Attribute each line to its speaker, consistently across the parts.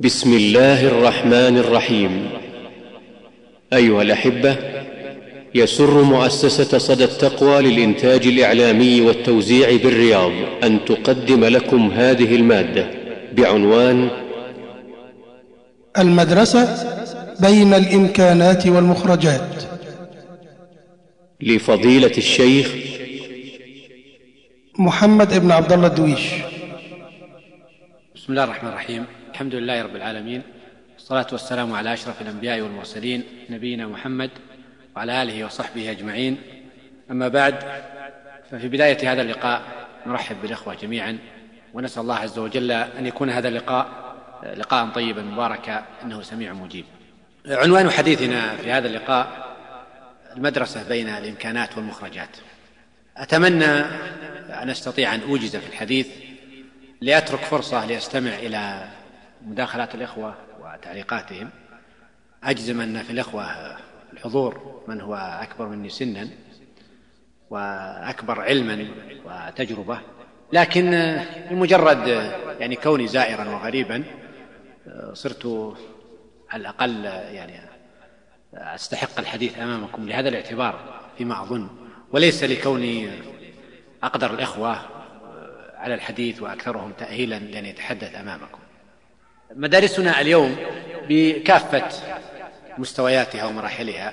Speaker 1: بسم الله الرحمن الرحيم ايها الاحبه يسر مؤسسه صدى التقوى للانتاج الاعلامي والتوزيع بالرياض ان تقدم لكم هذه الماده بعنوان
Speaker 2: المدرسة بين الإمكانات والمخرجات
Speaker 1: لفضيله الشيخ
Speaker 2: محمد ابن عبد الله الدويش
Speaker 3: بسم الله الرحمن الرحيم الحمد لله رب العالمين والصلاة والسلام على أشرف الأنبياء والمرسلين نبينا محمد وعلى آله وصحبه أجمعين. أما بعد ففي بداية هذا اللقاء نرحب بالإخوة جميعا ونسأل الله عز وجل أن يكون هذا اللقاء لقاء طيبا مباركا إنه سميع مجيب. عنوان حديثنا في هذا اللقاء المدرسة بين الإمكانات والمخرجات. أتمنى أن أستطيع أن أوجز في الحديث لأترك فرصة لأستمع إلى مداخلات الإخوة وتعليقاتهم. أجزم أن في الإخوة الحضور من هو أكبر مني سنا وأكبر علما وتجربة. لكن بمجرد يعني كوني زائرا وغريبا صرت على الأقل يعني أستحق الحديث أمامكم. لهذا الاعتبار فيما أظن. وليس لكوني أقدر الإخوة على الحديث وأكثرهم تأهيلا لأن يتحدث أمامكم. مدارسنا اليوم بكافة مستوياتها ومراحلها.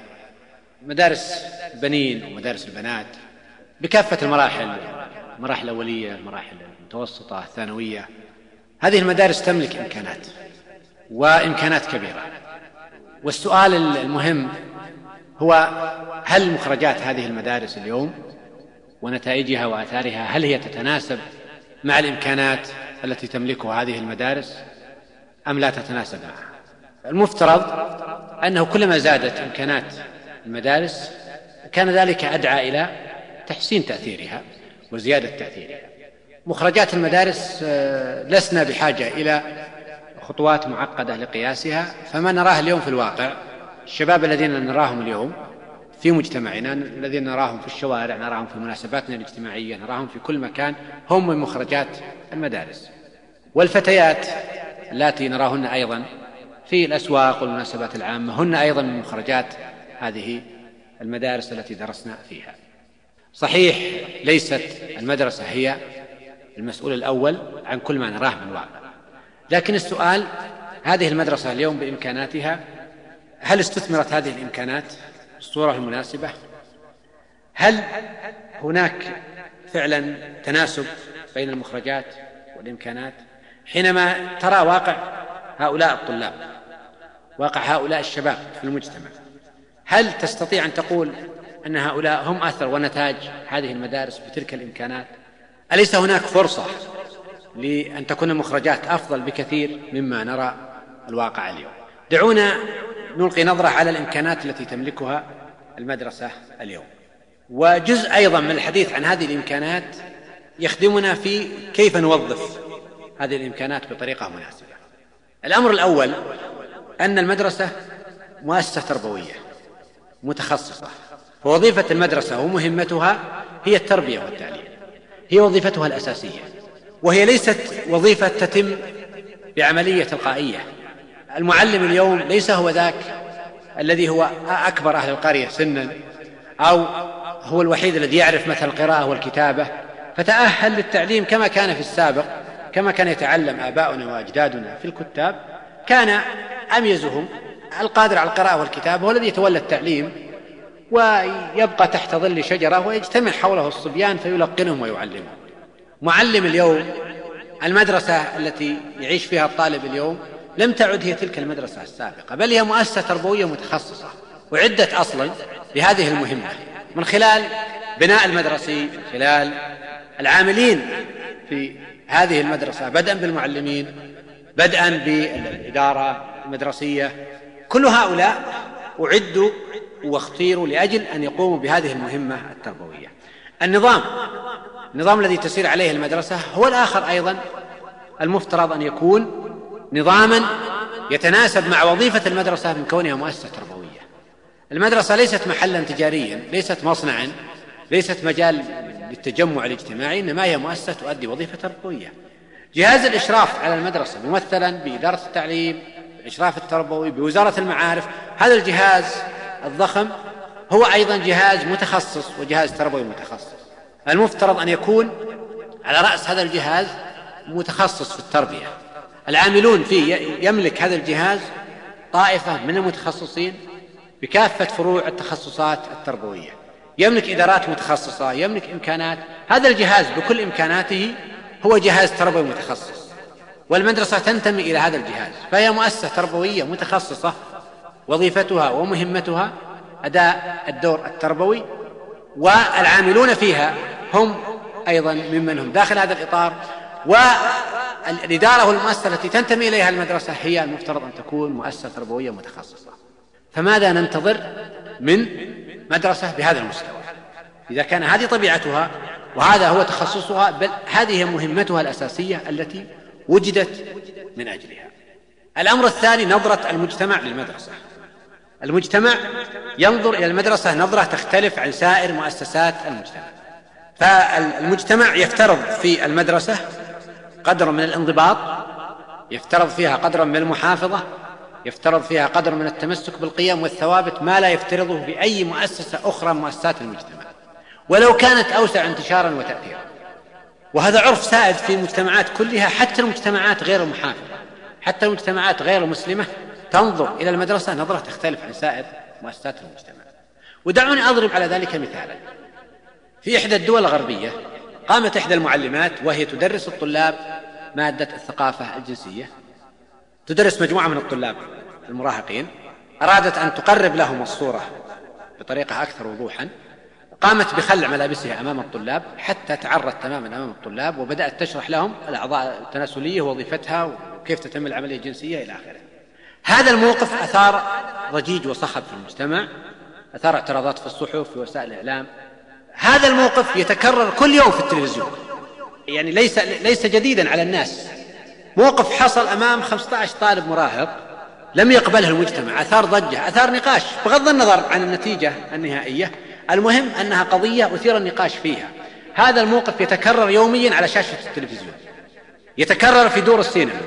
Speaker 3: مدارس البنين ومدارس البنات بكافة المراحل المراحل الأولية المراحل المتوسطة الثانوية. هذه المدارس تملك إمكانات وإمكانات كبيرة. والسؤال المهم هو هل مخرجات هذه المدارس اليوم ونتائجها وآثارها هل هي تتناسب مع الإمكانات التي تملكها هذه المدارس؟ أم لا تتناسب معها؟ المفترض أنه كلما زادت إمكانات المدارس كان ذلك أدعى إلى تحسين تأثيرها وزيادة تأثيرها. مخرجات المدارس لسنا بحاجة إلى خطوات معقدة لقياسها فما نراه اليوم في الواقع الشباب الذين نراهم اليوم في مجتمعنا الذين نراهم في الشوارع نراهم في مناسباتنا الاجتماعية نراهم في كل مكان هم من مخرجات المدارس. والفتيات اللاتي نراهن أيضا في الأسواق والمناسبات العامة هن أيضا من مخرجات هذه المدارس التي درسنا فيها. صحيح ليست المدرسة هي المسؤول الأول عن كل ما نراه من واقع. لكن السؤال هذه المدرسة اليوم بإمكاناتها؟ هل استثمرت هذه الإمكانات؟ بالصورة المناسبة. هل هناك فعلا تناسب بين المخرجات والإمكانات؟ حينما ترى واقع هؤلاء الطلاب واقع هؤلاء الشباب في المجتمع هل تستطيع أن تقول أن هؤلاء هم أثر ونتاج هذه المدارس بتلك الإمكانات؟ أليس هناك فرصة لأن تكون المخرجات أفضل بكثير مما نرى الواقع اليوم؟ دعونا نلقي نظرة على الإمكانات التي تملكها المدرسة اليوم. وجزء أيضا من الحديث عن هذه الإمكانات يخدمنا في كيف نوظف هذه الإمكانات بطريقة مناسبة. الأمر الأول أن المدرسة مؤسسة تربوية متخصصة. فوظيفة المدرسة ومهمتها هي التربية والتعليم. هي وظيفتها الأساسية. وهي ليست وظيفة تتم بعملية تلقائية. المعلم اليوم ليس هو ذاك الذي هو أكبر أهل القرية سنا أو هو الوحيد الذي يعرف مثل القراءة والكتابة. فتأهل للتعليم كما كان في السابق. كما كان يتعلم آباؤنا وأجدادنا في الكتاب كان أميزهم القادر على القراءة والكتابة هو الذي يتولى التعليم ويبقى تحت ظل شجرة ويجتمع حوله الصبيان فيلقنهم ويعلمهم. معلم اليوم المدرسة التي يعيش فيها الطالب اليوم لم تعد هي تلك المدرسة السابقة بل هي مؤسسة تربوية متخصصة أعدت أصلا لهذه المهمة. من خلال بناء المدرسي من خلال العاملين في هذه المدرسة بدءا بالمعلمين بدءا بالإدارة المدرسية. كل هؤلاء أعدوا واختيروا لأجل أن يقوموا بهذه المهمة التربوية. النظام النظام الذي تسير عليه المدرسة هو الآخر أيضا المفترض أن يكون نظاما يتناسب مع وظيفة المدرسة من كونها مؤسسة تربوية. المدرسة ليست محلا تجاريا ليست مصنعا ليست مجال للتجمع الاجتماعي إنما هي مؤسسة تؤدي وظيفة تربوية. جهاز الإشراف على المدرسة ممثلا بإدارة التعليم الإشراف التربوي بوزارة المعارف. هذا الجهاز الضخم هو أيضا جهاز متخصص وجهاز تربوي متخصص. المفترض أن يكون على رأس هذا الجهاز متخصص في التربية. العاملون فيه يملك هذا الجهاز طائفة من المتخصصين بكافة فروع التخصصات التربوية. يملك إدارات متخصصة يملك إمكانات. هذا الجهاز بكل إمكاناته هو جهاز تربوي متخصص. والمدرسة تنتمي إلى هذا الجهاز فهي مؤسسة تربوية متخصصة. وظيفتها ومهمتها أداء الدور التربوي والعاملون فيها هم أيضا ممن هم داخل هذا الإطار. والإدارة والمؤسسة التي تنتمي إليها المدرسة هي المفترض أن تكون مؤسسة تربوية متخصصة. فماذا ننتظر من مدرسة بهذا المستوى. إذا كان هذه طبيعتها وهذا هو تخصصها بل هذه مهمتها الأساسية التي وجدت من أجلها. الأمر الثاني نظرة المجتمع للمدرسة. المجتمع ينظر إلى المدرسة نظرة تختلف عن سائر مؤسسات المجتمع. فالمجتمع يفترض في المدرسة قدر من الانضباط يفترض فيها قدرا من المحافظة يفترض فيها قدر من التمسك بالقيم والثوابت ما لا يفترضه في أي مؤسسة أخرى من مؤسسات المجتمع. ولو كانت أوسع انتشارا وتأثيرا. وهذا عرف سائد في المجتمعات كلها حتى المجتمعات غير المحافظة. حتى المجتمعات غير المسلمة تنظر إلى المدرسة نظرة تختلف عن سائر مؤسسات المجتمع. ودعوني أضرب على ذلك مثالا. في إحدى الدول الغربية قامت إحدى المعلمات وهي تدرس الطلاب مادة الثقافة الجنسية. تدرس مجموعة من الطلاب المراهقين. أرادت أن تقرب لهم الصورة بطريقة أكثر وضوحا. قامت بخلع ملابسها أمام الطلاب حتى تعرت تماما أمام الطلاب وبدأت تشرح لهم الأعضاء التناسلية ووظيفتها وكيف تتم العملية الجنسية إلى آخره. هذا الموقف أثار ضجيج وصخب في المجتمع أثار اعتراضات في الصحف في وسائل الإعلام. هذا الموقف يتكرر كل يوم في التلفزيون. يعني ليس ليس جديدا على الناس. موقف حصل أمام 15 طالب مراهق لم يقبله المجتمع آثار ضجة آثار نقاش بغض النظر عن النتيجة النهائية المهم أنها قضية أثير النقاش فيها. هذا الموقف يتكرر يوميا على شاشة التلفزيون. يتكرر في دور السينما.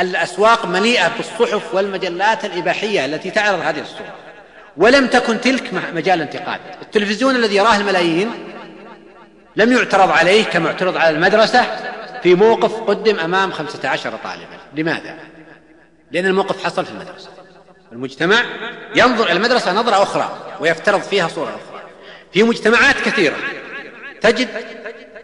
Speaker 3: الأسواق مليئة بالصحف والمجلات الإباحية التي تعرض هذه الصور ولم تكن تلك مجال انتقاد. التلفزيون الذي يراه الملايين لم يعترض عليه كما اعترض على المدرسة في موقف قدم أمام خمسة عشر طالبا. لماذا؟ لأن الموقف حصل في المدرسة. المجتمع ينظر إلى المدرسة نظرة أخرى ويفترض فيها صورة أخرى. في مجتمعات كثيرة تجد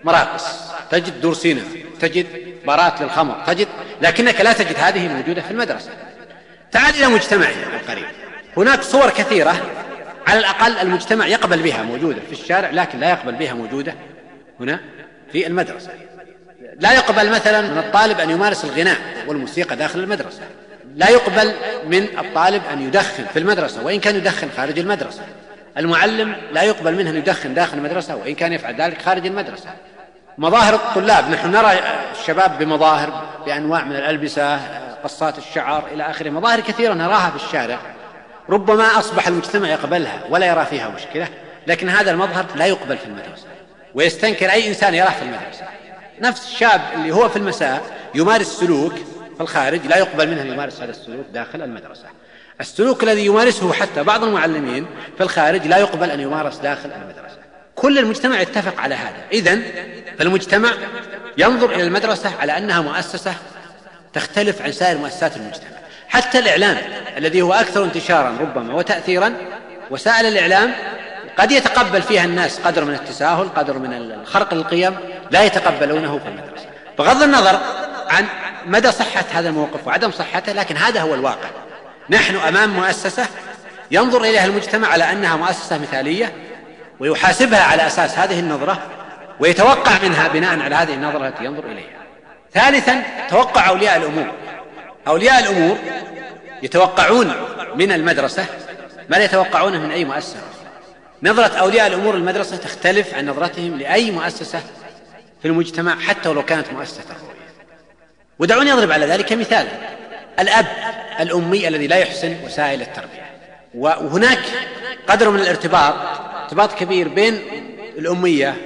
Speaker 3: مراقص تجد دور سينما تجد بارات للخمر تجد لكنك لا تجد هذه موجودة في المدرسة. تعال إلى مجتمعنا القريب. هناك صور كثيرة على الأقل المجتمع يقبل بها موجودة في الشارع لكن لا يقبل بها موجودة هنا في المدرسة. لا يقبل مثلا من الطالب أن يمارس الغناء والموسيقى داخل المدرسة. لا يقبل من الطالب أن يدخن في المدرسة وإن كان يدخن خارج المدرسة. المعلم لا يقبل منه أن يدخن داخل المدرسة وإن كان يفعل ذلك خارج المدرسة. مظاهر الطلاب نحن نرى الشباب بمظاهر بأنواع من الألبسة قصات الشعر إلى آخره. مظاهر كثيرة نراها في الشارع. ربما أصبح المجتمع يقبلها ولا يرى فيها مشكلة لكن هذا المظهر لا يقبل في المدرسة ويستنكر أي إنسان يراه في المدرسة. نفس الشاب اللي هو في المساء يمارس سلوك في الخارج لا يقبل منه أن يمارس هذا السلوك داخل المدرسة. السلوك الذي يمارسه حتى بعض المعلمين في الخارج لا يقبل أن يمارس داخل المدرسة. كل المجتمع يتفق على هذا. إذا فالمجتمع ينظر إلى المدرسة على أنها مؤسسة تختلف عن سائر مؤسسات المجتمع. حتى الإعلام الذي هو أكثر انتشارا ربما وتأثيرا وسائل الإعلام قد يتقبل فيها الناس قدر من التساهل قدر من الخرق للقيم لا يتقبلونه في المدرسة. بغض النظر عن مدى صحة هذا الموقف وعدم صحته لكن هذا هو الواقع. نحن أمام مؤسسة ينظر إليها المجتمع على أنها مؤسسة مثالية ويحاسبها على أساس هذه النظرة ويتوقع منها بناء على هذه النظرة التي ينظر إليها. ثالثا توقع أولياء الأمور. أولياء الأمور يتوقعون من المدرسة ما لا يتوقعونه من أي مؤسسة. نظرة أولياء الأمور المدرسة تختلف عن نظرتهم لأي مؤسسة في المجتمع حتى ولو كانت مؤسسة تربوية ودعوني أضرب على ذلك مثالا الأب الأمي الذي لا يحسن وسائل التربية. وهناك قدر من الارتباط ارتباط كبير بين الأمية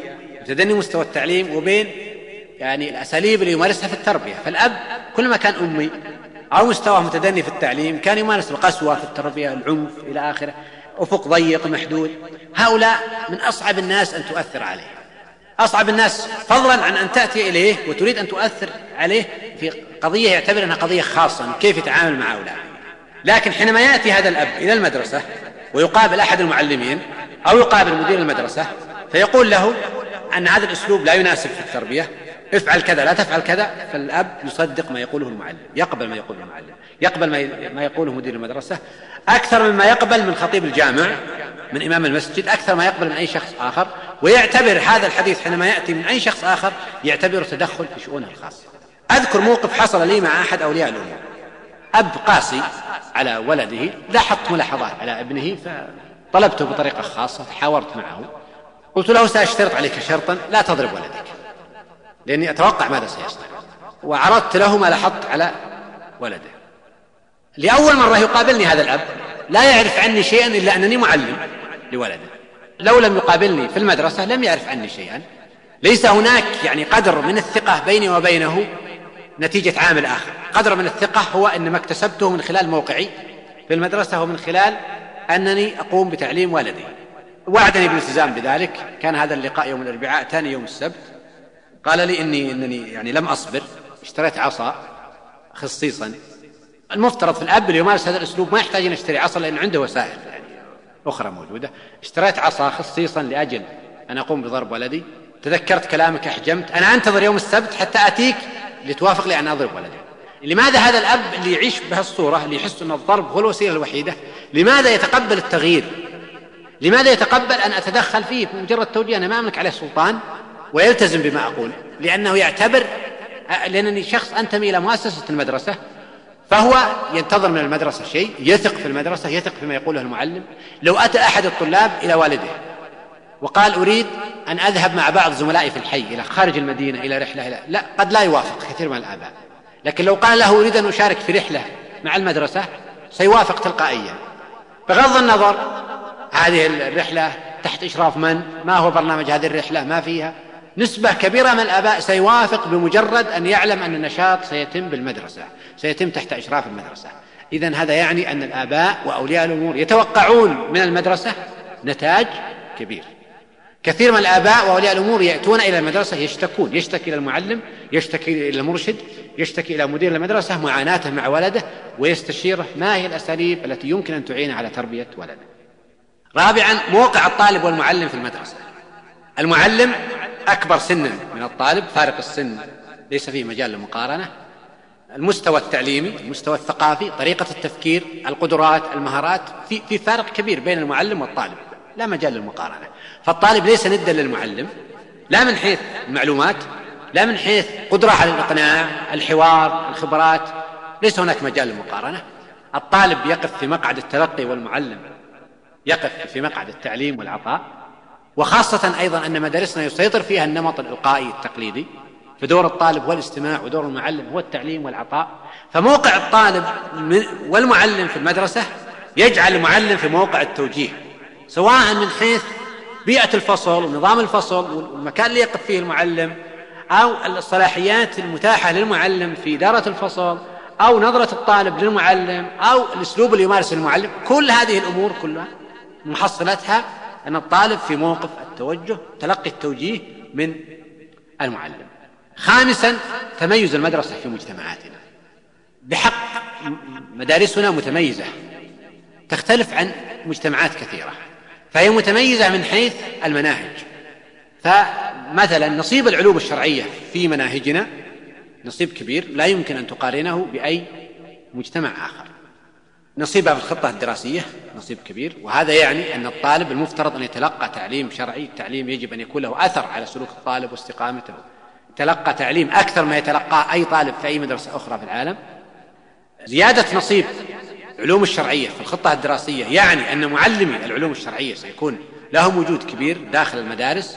Speaker 3: وتدني مستوى التعليم وبين يعني الأساليب اللي يمارسها في التربية. فالأب كلما كان أمي أو مستواه متدني في التعليم كان يمارس القسوة في التربية العنف إلى آخره. أفق ضيق محدود. هؤلاء من أصعب الناس أن تؤثر عليه. أصعب الناس فضلا عن أن تأتي إليه وتريد أن تؤثر عليه في قضية يعتبر أنها قضية خاصة كيف يتعامل مع أولاده لكن حينما يأتي هذا الأب إلى المدرسة ويقابل أحد المعلمين أو يقابل مدير المدرسة فيقول له أن هذا الأسلوب لا يناسب في التربية افعل كذا لا تفعل كذا. فالأب يصدق ما يقوله المعلم يقبل ما يقوله المعلم يقبل ما يقوله مدير المدرسة. أكثر مما يقبل من خطيب الجامع من إمام المسجد أكثر ما يقبل من أي شخص آخر. ويعتبر هذا الحديث حينما يأتي من أي شخص آخر يعتبره تدخل في شؤونه الخاصة أذكر موقف حصل لي مع أحد أولياء الأمور أب قاسي على ولده لاحظت ملاحظات على ابنه فطلبته بطريقة خاصة تحاورت معه. قلت له سأشترط عليك شرطا لا تضرب ولدك. لأني أتوقع ماذا سيصنع وعرضت له ما لاحظت على ولده. لأول مرة يقابلني هذا الأب لا يعرف عني شيئا إلا أنني معلم لولده. لو لم يقابلني في المدرسة لم يعرف عني شيئا. ليس هناك يعني قدر من الثقة بيني وبينه نتيجة عامل آخر. قدر من الثقة هو أن ما اكتسبته من خلال موقعي في المدرسة ومن خلال أنني أقوم بتعليم ولدي وعدني بالالتزام بذلك. كان هذا اللقاء يوم الأربعاء ثاني يوم السبت. قال لي إني إنني يعني لم أصبر. اشتريت عصا خصيصا. المفترض في الأب اللي يمارس هذا الأسلوب ما يحتاج أن يشتري عصا لأن عنده وسائل يعني أخرى موجودة. اشتريت عصا خصيصا لأجل أن أقوم بضرب ولدي. تذكرت كلامك أحجمت. أنا أنتظر يوم السبت حتى أتيك لتوافق لي أن أضرب ولدي. لماذا هذا الأب اللي يعيش بهالصورة اللي يحس أن الضرب هو الوسيلة الوحيدة؟ لماذا يتقبل التغيير؟ لماذا يتقبل أن أتدخل فيه؟ بمجرد توجيه أنا ما أملك عليه سلطان. ويلتزم بما أقول لأنه يعتبر لأنني شخص أنتمي إلى مؤسسة المدرسة فهو ينتظر من المدرسة شيء يثق في المدرسة يثق فيما يقوله المعلم. لو أتى أحد الطلاب إلى والده وقال أريد أن أذهب مع بعض زملائي في الحي إلى خارج المدينة إلى رحلة إلى لا قد لا يوافق كثير من الآباء. لكن لو قال له أريد أن أشارك في رحلة مع المدرسة سيوافق تلقائيا. بغض النظر هذه الرحلة تحت إشراف من؟ ما هو برنامج هذه الرحلة؟ ما فيها. نسبة كبيرة من الآباء سيوافق بمجرد أن يعلم أن النشاط سيتم بالمدرسة سيتم تحت إشراف المدرسة. إذا هذا يعني أن الآباء وأولياء الأمور يتوقعون من المدرسة نتاج كبير. كثير من الآباء وأولياء الأمور يأتون إلى المدرسة يشتكون يشتكي إلى المعلم يشتكي إلى المرشد يشتكي إلى مدير المدرسة معاناته مع ولده ويستشيره ما هي الأساليب التي يمكن أن تعين على تربية ولده. رابعا موقع الطالب والمعلم في المدرسة. المعلم أكبر سنا من الطالب فارق السن ليس فيه مجال للمقارنة. المستوى التعليمي المستوى الثقافي طريقة التفكير القدرات المهارات في, في فارق كبير بين المعلم والطالب. لا مجال للمقارنة. فالطالب ليس ندا للمعلم لا من حيث المعلومات لا من حيث قدرة على الإقناع الحوار الخبرات ليس هناك مجال للمقارنة. الطالب يقف في مقعد التلقي والمعلم يقف في مقعد التعليم والعطاء. وخاصة أيضا أن مدارسنا يسيطر فيها النمط الإلقائي التقليدي فدور الطالب هو الاستماع ودور المعلم هو التعليم والعطاء. فموقع الطالب والمعلم في المدرسة يجعل المعلم في موقع التوجيه سواء من حيث بيئة الفصل ونظام الفصل والمكان اللي يقف فيه المعلم أو الصلاحيات المتاحة للمعلم في إدارة الفصل أو نظرة الطالب للمعلم أو الأسلوب اللي يمارس المعلم. كل هذه الأمور كلها محصلتها أن الطالب في موقف التوجه تلقي التوجيه من المعلم. خامسا تميز المدرسة في مجتمعاتنا. بحق مدارسنا متميزة. تختلف عن مجتمعات كثيرة. فهي متميزة من حيث المناهج. فمثلا نصيب العلوم الشرعية في مناهجنا نصيب كبير لا يمكن أن تقارنه بأي مجتمع آخر. نصيبها في الخطة الدراسية نصيب كبير. وهذا يعني أن الطالب المفترض أن يتلقى تعليم شرعي التعليم يجب أن يكون له أثر على سلوك الطالب واستقامته. تلقى تعليم أكثر ما يتلقاه أي طالب في أي مدرسة أخرى في العالم. زيادة نصيب العلوم الشرعية في الخطة الدراسية يعني أن معلمي العلوم الشرعية سيكون لهم وجود كبير داخل المدارس.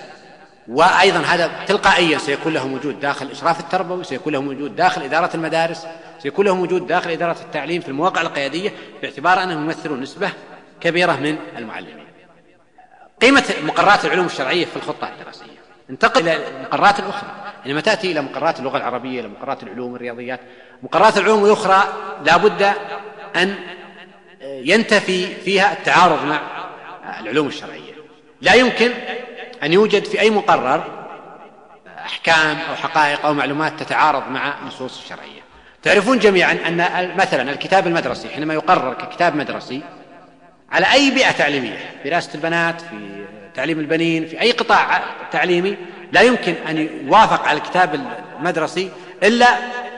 Speaker 3: وأيضا هذا تلقائيا سيكون لهم وجود داخل الإشراف التربوي سيكون لهم وجود داخل إدارة المدارس. سيكون لهم وجود داخل إدارة التعليم في المواقع القيادية باعتبار أنهم يمثلون نسبة كبيرة من المعلمين. قيمة مقررات العلوم الشرعية في الخطة الدراسية. انتقل إلى المقررات الأخرى. إنما تأتي إلى مقررات اللغة العربية إلى مقررات العلوم الرياضيات. مقررات العلوم الأخرى لا بد أن ينتفي فيها التعارض مع العلوم الشرعية. لا يمكن أن يوجد في أي مقرر أحكام أو حقائق أو معلومات تتعارض مع النصوص الشرعية. تعرفون جميعا أن مثلا الكتاب المدرسي حينما يقرر ككتاب مدرسي على أي بيئة تعليمية؟ في دراسة البنات في تعليم البنين في أي قطاع تعليمي لا يمكن أن يوافق على الكتاب المدرسي إلا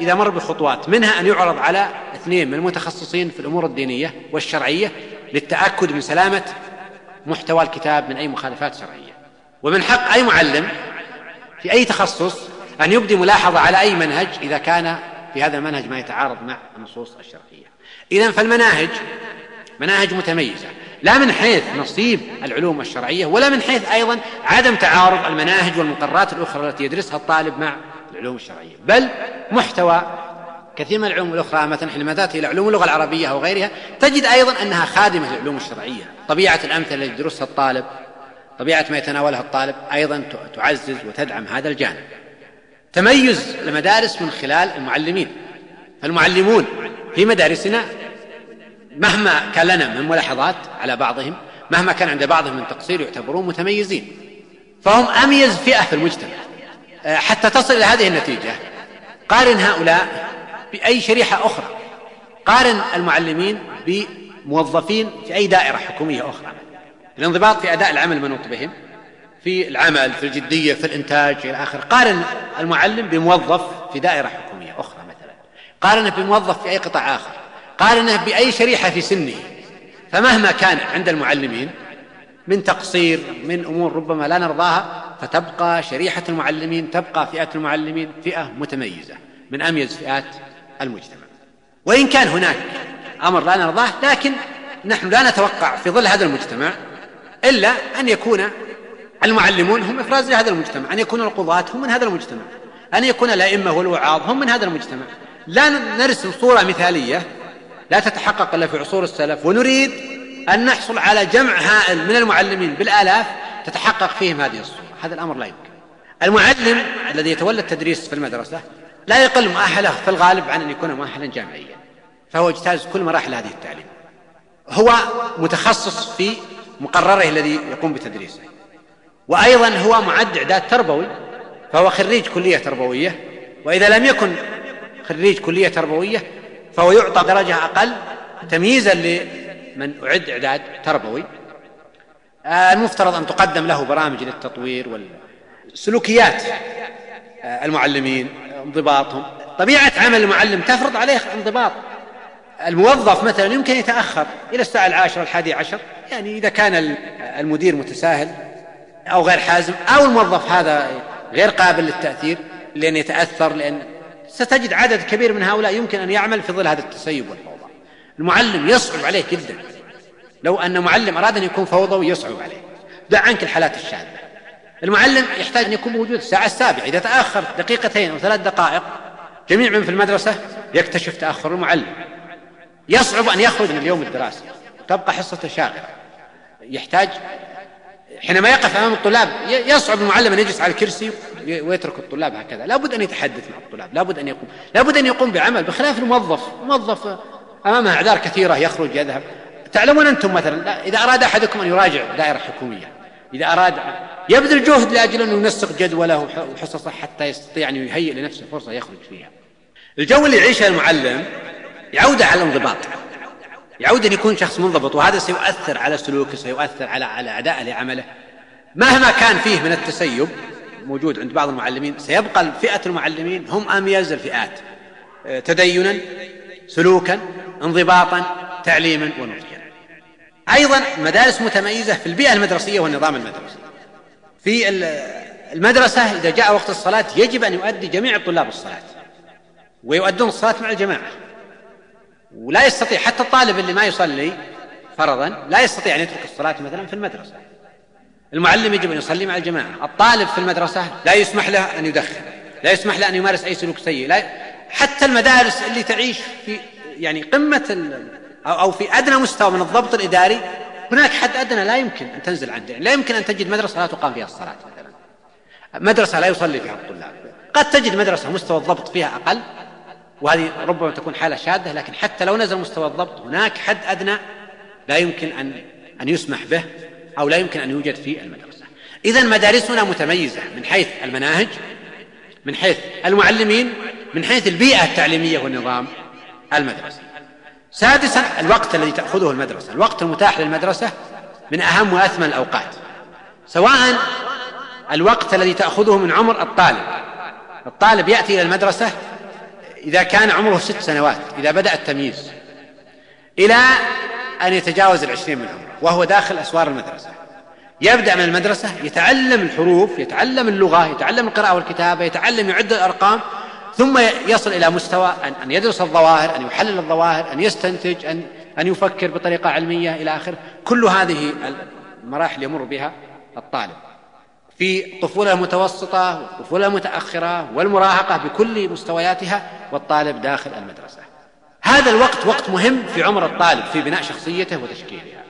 Speaker 3: إذا مر بخطوات منها أن يعرض على اثنين من المتخصصين في الأمور الدينية والشرعية للتأكد من سلامة محتوى الكتاب من أي مخالفات شرعية. ومن حق أي معلم في أي تخصص أن يبدي ملاحظة على أي منهج إذا كان في هذا المنهج ما يتعارض مع النصوص الشرعية إذا فالمناهج مناهج متميزة. لا من حيث نصيب العلوم الشرعية ولا من حيث أيضا عدم تعارض المناهج والمقررات الأخرى التي يدرسها الطالب مع العلوم الشرعية. بل محتوى كثير من العلوم الأخرى مثلا حينما تأتي إلى علوم اللغة العربية أو غيرها تجد أيضا أنها خادمة للعلوم الشرعية. طبيعة الأمثلة التي يدرسها الطالب طبيعة ما يتناولها الطالب أيضا تعزز وتدعم هذا الجانب. تميز المدارس من خلال المعلمين. فالمعلمون في مدارسنا مهما كان لنا من ملاحظات على بعضهم مهما كان عند بعضهم من تقصير يعتبرون متميزين. فهم أميز فئة في المجتمع. آه، حتى تصل إلى هذه النتيجة قارن هؤلاء بأي شريحة أخرى. قارن المعلمين بموظفين في أي دائرة حكومية أخرى. الانضباط في أداء العمل المنوط بهم في العمل في الجدية في الإنتاج إلى آخره. قارن المعلم بموظف في دائرة حكومية أخرى مثلا. قارنه بموظف في أي قطاع آخر. قارنه بأي شريحة في سنه. فمهما كان عند المعلمين من تقصير من أمور ربما لا نرضاها فتبقى شريحة المعلمين تبقى فئة المعلمين فئة متميزة من أميز فئات المجتمع. وإن كان هناك أمر لا نرضاه لكن نحن لا نتوقع في ظل هذا المجتمع إلا أن يكون المعلمون هم إفراز لهذا المجتمع أن يكون القضاة هم من هذا المجتمع أن يكون الأئمة والوعاظ هم من هذا المجتمع. لا نرسم صورة مثالية لا تتحقق إلا في عصور السلف ونريد أن نحصل على جمع هائل من المعلمين بالآلاف تتحقق فيهم هذه الصورة. هذا الأمر لا يمكن. المعلم الذي يتولى التدريس في المدرسة لا يقل مؤهله في الغالب عن أن يكون مؤهلا جامعيا فهو يجتاز كل مراحل هذه التعليم. هو متخصص في مقرره الذي يقوم بتدريسه. وأيضا هو معد إعداد تربوي فهو خريج كلية تربوية وإذا لم يكن خريج كلية تربوية فهو يعطى درجة أقل تمييزا لمن أعد إعداد تربوي. آه، المفترض أن تقدم له برامج للتطوير والسلوكيات آه، المعلمين انضباطهم. طبيعة عمل المعلم تفرض عليه انضباط. الموظف مثلا يمكن يتأخر إلى الساعة العاشرة الحادية عشر يعني إذا كان المدير متساهل. أو غير حازم أو الموظف هذا غير قابل للتأثير لأن يتأثر لأن ستجد عدد كبير من هؤلاء يمكن أن يعمل في ظل هذا التسيب والفوضى. المعلم يصعب عليه جدا. لو أن معلم أراد أن يكون فوضوي يصعب عليه. دع عنك الحالات الشاذة. المعلم يحتاج أن يكون موجود الساعة السابعة إذا تأخر دقيقتين أو ثلاث دقائق جميع من في المدرسة يكتشف تأخر المعلم. يصعب أن يخرج من اليوم الدراسي. تبقى حصته شاغرة. يحتاج حينما يقف أمام الطلاب يصعب المعلم أن يجلس على الكرسي ويترك الطلاب هكذا. لابد أن يتحدث مع الطلاب لابد أن يقوم لابد أن يقوم بعمل بخلاف الموظف. الموظف أمامه أعذار كثيرة يخرج يذهب. تعلمون أنتم مثلا إذا أراد أحدكم أن يراجع دائرة حكومية إذا أراد يبذل جهد لأجل انه ينسق جدوله وحصصه حتى يستطيع أن يهيئ لنفسه فرصة يخرج فيها. الجو اللي يعيشه المعلم يعود على الانضباط يعود أن يكون شخص منضبط وهذا سيؤثر على سلوكه سيؤثر على على أدائه لعمله. مهما كان فيه من التسيب موجود عند بعض المعلمين سيبقى فئة المعلمين هم أميز الفئات آه، تدينا سلوكا انضباطا تعليما ونضجا أيضا مدارس متميزة في البيئة المدرسية والنظام المدرسي. في المدرسة إذا جاء وقت الصلاة يجب أن يؤدي جميع الطلاب الصلاة ويؤدون الصلاة مع الجماعة. ولا يستطيع حتى الطالب اللي ما يصلي فرضا لا يستطيع أن يترك الصلاة مثلا في المدرسة. المعلم يجب أن يصلي مع الجماعة. الطالب في المدرسة لا يسمح له أن يدخن لا يسمح له أن يمارس أي سلوك سيء لا حتى المدارس اللي تعيش في يعني قمة أو في أدنى مستوى من الضبط الإداري هناك حد أدنى لا يمكن أن تنزل عنده لا يمكن أن تجد مدرسة لا تقام فيها الصلاة مثلا. مدرسة لا يصلي فيها الطلاب. قد تجد مدرسة مستوى الضبط فيها أقل وهذه ربما تكون حالة شاذة لكن حتى لو نزل مستوى الضبط هناك حد أدنى لا يمكن أن أن يسمح به أو لا يمكن أن يوجد في المدرسة. إذا مدارسنا متميزة من حيث المناهج من حيث المعلمين من حيث البيئة التعليمية والنظام المدرسي. سادسا الوقت الذي تأخذه المدرسة. الوقت المتاح للمدرسة من أهم وأثمن الأوقات. سواء الوقت الذي تأخذه من عمر الطالب. الطالب يأتي إلى المدرسة إذا كان عمره ست سنوات إذا بدأ التمييز إلى أن يتجاوز العشرين من عمره وهو داخل أسوار المدرسة. يبدأ من المدرسة يتعلم الحروف يتعلم اللغة يتعلم القراءة والكتابة يتعلم يعد الأرقام ثم يصل إلى مستوى أن يدرس الظواهر أن يحلل الظواهر أن يستنتج أن أن يفكر بطريقة علمية إلى آخره. كل هذه المراحل يمر بها الطالب. في الطفولة المتوسطة والطفولة المتأخرة والمراهقة بكل مستوياتها والطالب داخل المدرسة. هذا الوقت وقت مهم في عمر الطالب في بناء شخصيته وتشكيلها.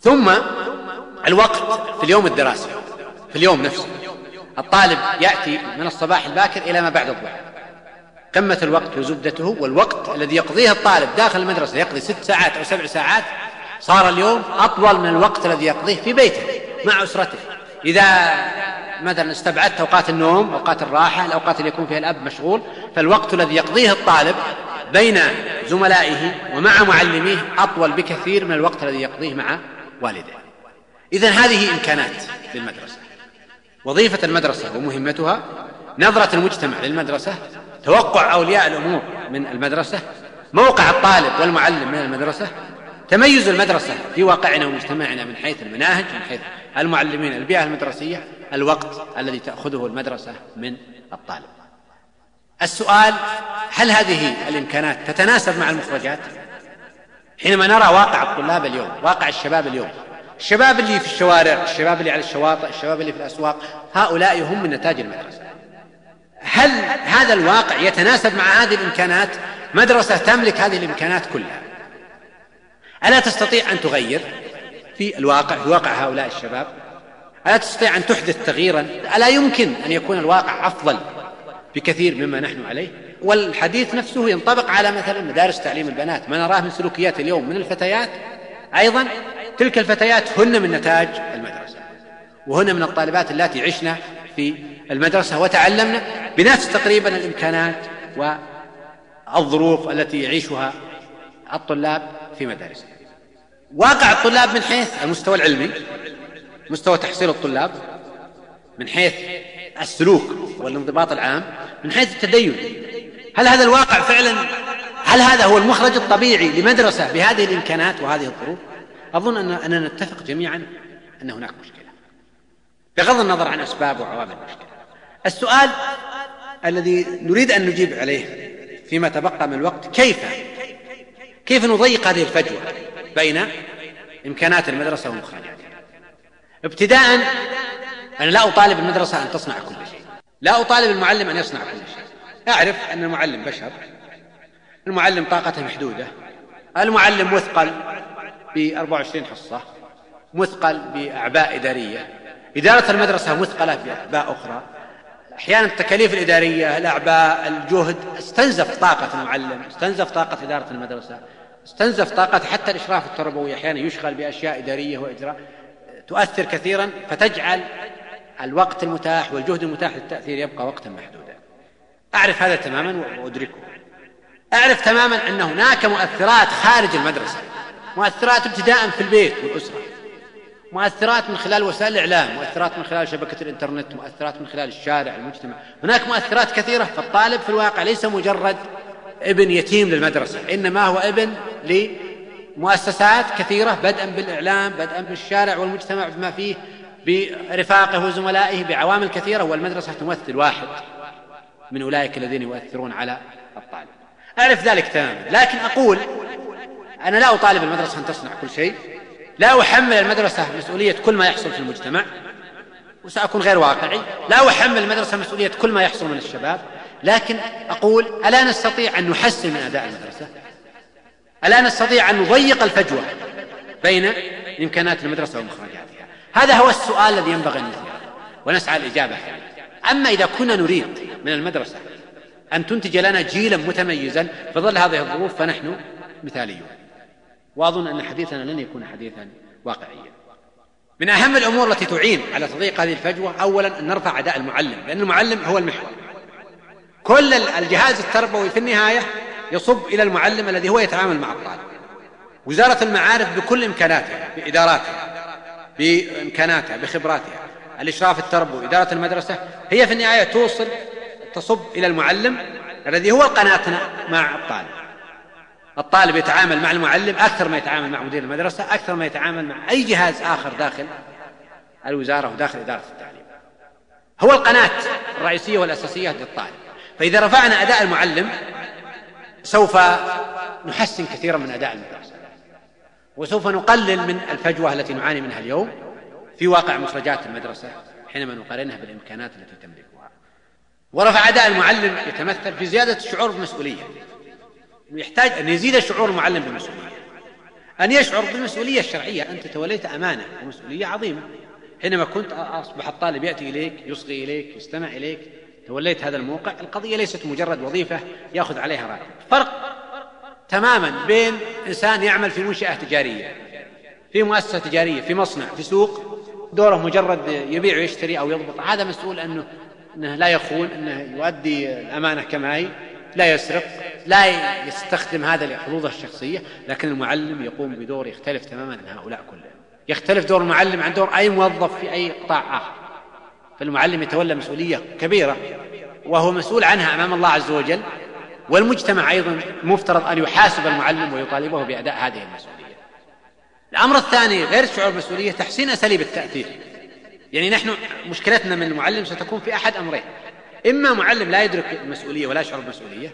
Speaker 3: ثم الوقت في اليوم الدراسي في اليوم نفسه. الطالب يأتي من الصباح الباكر إلى ما بعد الضحى قمة الوقت وزبدته والوقت الذي يقضيه الطالب داخل المدرسة يقضي ست ساعات أو سبع ساعات صار اليوم أطول من الوقت الذي يقضيه في بيته مع أسرته. إذا مثلا استبعدت أوقات النوم أوقات الراحة الأوقات اللي يكون فيها الأب مشغول فالوقت الذي يقضيه الطالب بين زملائه ومع معلميه أطول بكثير من الوقت الذي يقضيه مع والديه إذا هذه إمكانات للمدرسة. وظيفة المدرسة ومهمتها نظرة المجتمع للمدرسة توقع أولياء الأمور من المدرسة موقع الطالب والمعلم من المدرسة تميز المدرسة في واقعنا ومجتمعنا من حيث المناهج من حيث المعلمين البيئة المدرسية الوقت الذي تأخذه المدرسة من الطالب. السؤال هل هذه الإمكانات تتناسب مع المخرجات؟ حينما نرى واقع الطلاب اليوم واقع الشباب اليوم الشباب اللي في الشوارع الشباب اللي على الشواطئ الشباب اللي في الأسواق هؤلاء هم من نتاج المدرسة. هل هذا الواقع يتناسب مع هذه الإمكانات؟ مدرسة تملك هذه الإمكانات كلها. ألا تستطيع أن تغير؟ في الواقع في واقع هؤلاء الشباب. ألا تستطيع أن تحدث تغييرا؟ ألا يمكن أن يكون الواقع أفضل بكثير مما نحن عليه؟ والحديث نفسه ينطبق على مثلا مدارس تعليم البنات. ما نراه من سلوكيات اليوم من الفتيات. أيضا تلك الفتيات هن من نتاج المدرسة وهن من الطالبات اللاتي عشنا في المدرسة وتعلمنا بنفس تقريبا الإمكانات والظروف التي يعيشها الطلاب في مدارسهم. واقع الطلاب من حيث المستوى العلمي مستوى تحصيل الطلاب من حيث السلوك والانضباط العام من حيث التدين. هل هذا الواقع فعلا؟ هل هذا هو المخرج الطبيعي لمدرسة بهذه الإمكانات وهذه الظروف؟ أظن أن أننا نتفق جميعا أن هناك مشكلة. بغض النظر عن أسباب وعوامل المشكلة. السؤال الذي نريد أن نجيب عليه فيما تبقى من الوقت كيف كيف نضيق هذه الفجوة؟ بين إمكانات المدرسة ومخرجاتها ابتداء أنا لا أطالب المدرسة أن تصنع كل شيء. لا أطالب المعلم أن يصنع كل شيء. أعرف أن المعلم بشر المعلم طاقته محدودة المعلم مثقل ب 24 حصة مثقل بأعباء إدارية. إدارة المدرسة مثقلة بأعباء أخرى. أحيانا التكاليف الإدارية الأعباء الجهد استنزف طاقة المعلم استنزف طاقة إدارة المدرسة. استنزف طاقة حتى الإشراف التربوي أحيانا يشغل بأشياء إدارية وإجراء. تؤثر كثيرا فتجعل الوقت المتاح والجهد المتاح للتأثير يبقى وقتا محدودا. أعرف هذا تماما وأدركه. أعرف تماما أن هناك مؤثرات خارج المدرسة. مؤثرات ابتداء في البيت والأسرة. مؤثرات من خلال وسائل الإعلام مؤثرات من خلال شبكة الإنترنت مؤثرات من خلال الشارع المجتمع. هناك مؤثرات كثيرة فالطالب في الواقع ليس مجرد ابن يتيم للمدرسة إنما هو ابن لمؤسسات كثيرة بدءا بالإعلام بدءا بالشارع والمجتمع بما فيه برفاقه وزملائه بعوامل كثيرة والمدرسة تمثل واحد من أولئك الذين يؤثرون على الطالب. أعرف ذلك تماما لكن أقول أنا لا أطالب المدرسة أن تصنع كل شيء لا أحمل المدرسة مسؤولية كل ما يحصل في المجتمع وسأكون غير واقعي لا أحمل المدرسة مسؤولية كل ما يحصل من الشباب لكن أقول ألا نستطيع أن نحسن من أداء المدرسة؟ ألا نستطيع أن نضيق الفجوة بين إمكانات المدرسة ومخرجاتها هذا هو السؤال الذي ينبغي أن نثيره ونسعى الإجابة أما إذا كنا نريد من المدرسة أن تنتج لنا جيلا متميزا في ظل هذه الظروف فنحن مثاليون. وأظن أن حديثنا لن يكون حديثا واقعيا. من أهم الأمور التي تعين على تضييق هذه الفجوة أولا أن نرفع أداء المعلم لأن المعلم هو المحور. كل الجهاز التربوي في النهاية يصب إلى المعلم الذي هو يتعامل مع الطالب. وزارة المعارف بكل إمكاناتها بإداراتها بإمكاناتها بخبراتها. الإشراف التربوي إدارة المدرسة هي في النهاية توصل تصب إلى المعلم الذي هو القناة مع الطالب. الطالب يتعامل مع المعلم أكثر ما يتعامل مع مدير المدرسة أكثر ما يتعامل مع أي جهاز آخر داخل الوزارة وداخل إدارة التعليم. هو القناة الرئيسية والأساسية للطالب. فإذا رفعنا أداء المعلم سوف نحسن كثيرا من أداء المدرسة. وسوف نقلل من الفجوة التي نعاني منها اليوم في واقع مخرجات المدرسة حينما نقارنها بالإمكانات التي تملكها. ورفع أداء المعلم يتمثل في زيادة الشعور بالمسؤولية يحتاج أن يزيد شعور المعلم بالمسؤولية أن يشعر بالمسؤولية الشرعية. أنت توليت أمانة ومسؤولية عظيمة. حينما كنت أصبح الطالب يأتي إليك يصغي إليك يستمع إليك توليت هذا الموقع القضية ليست مجرد وظيفة يأخذ عليها راتب. فرق تماما بين إنسان يعمل في منشأة تجارية في مؤسسة تجارية في مصنع في سوق دوره مجرد يبيع ويشتري أو يضبط. هذا مسؤول أنه أنه لا يخون أنه يؤدي الأمانة كما هي لا يسرق لا يستخدم هذا لحظوظه الشخصية لكن المعلم يقوم بدور يختلف تماما عن هؤلاء كلهم. يختلف دور المعلم عن دور أي موظف في أي قطاع آخر. فالمعلم يتولى مسؤولية كبيرة وهو مسؤول عنها أمام الله عز وجل والمجتمع أيضا مفترض أن يحاسب المعلم ويطالبه بأداء هذه المسؤولية. الأمر الثاني غير الشعور بالمسؤولية تحسين أساليب التأثير. يعني نحن مشكلتنا من المعلم ستكون في أحد أمرين. إما معلم لا يدرك المسؤولية ولا يشعر بالمسؤولية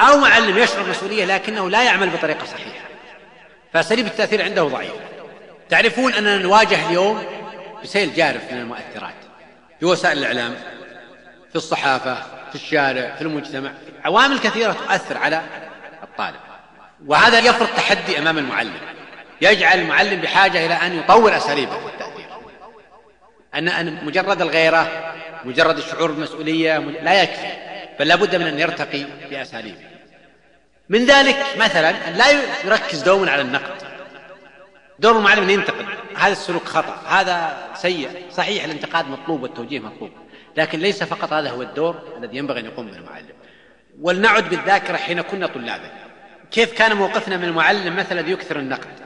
Speaker 3: أو معلم يشعر بالمسؤولية لكنه لا يعمل بطريقة صحيحة. فأساليب التأثير عنده ضعيفة. تعرفون أننا نواجه اليوم بسيل جارف من المؤثرات. في وسائل الإعلام في الصحافة في الشارع في المجتمع. عوامل كثيرة تؤثر على الطالب. وهذا يفرض تحدي أمام المعلم. يجعل المعلم بحاجة إلى أن يطور أساليبه في التأثير. أن مجرد الغيرة مجرد الشعور بالمسؤولية لا يكفي بل لابد من أن يرتقي بأساليبه. من ذلك مثلا أن لا يركز دوما على النقد. دور المعلم أن ينتقد. هذا السلوك خطأ. هذا سيء. صحيح الانتقاد مطلوب والتوجيه مطلوب. لكن ليس فقط هذا هو الدور الذي ينبغي أن يقوم به المعلم. ولنعد بالذاكرة حين كنا طلابا. كيف كان موقفنا من المعلم مثلا يكثر النقد؟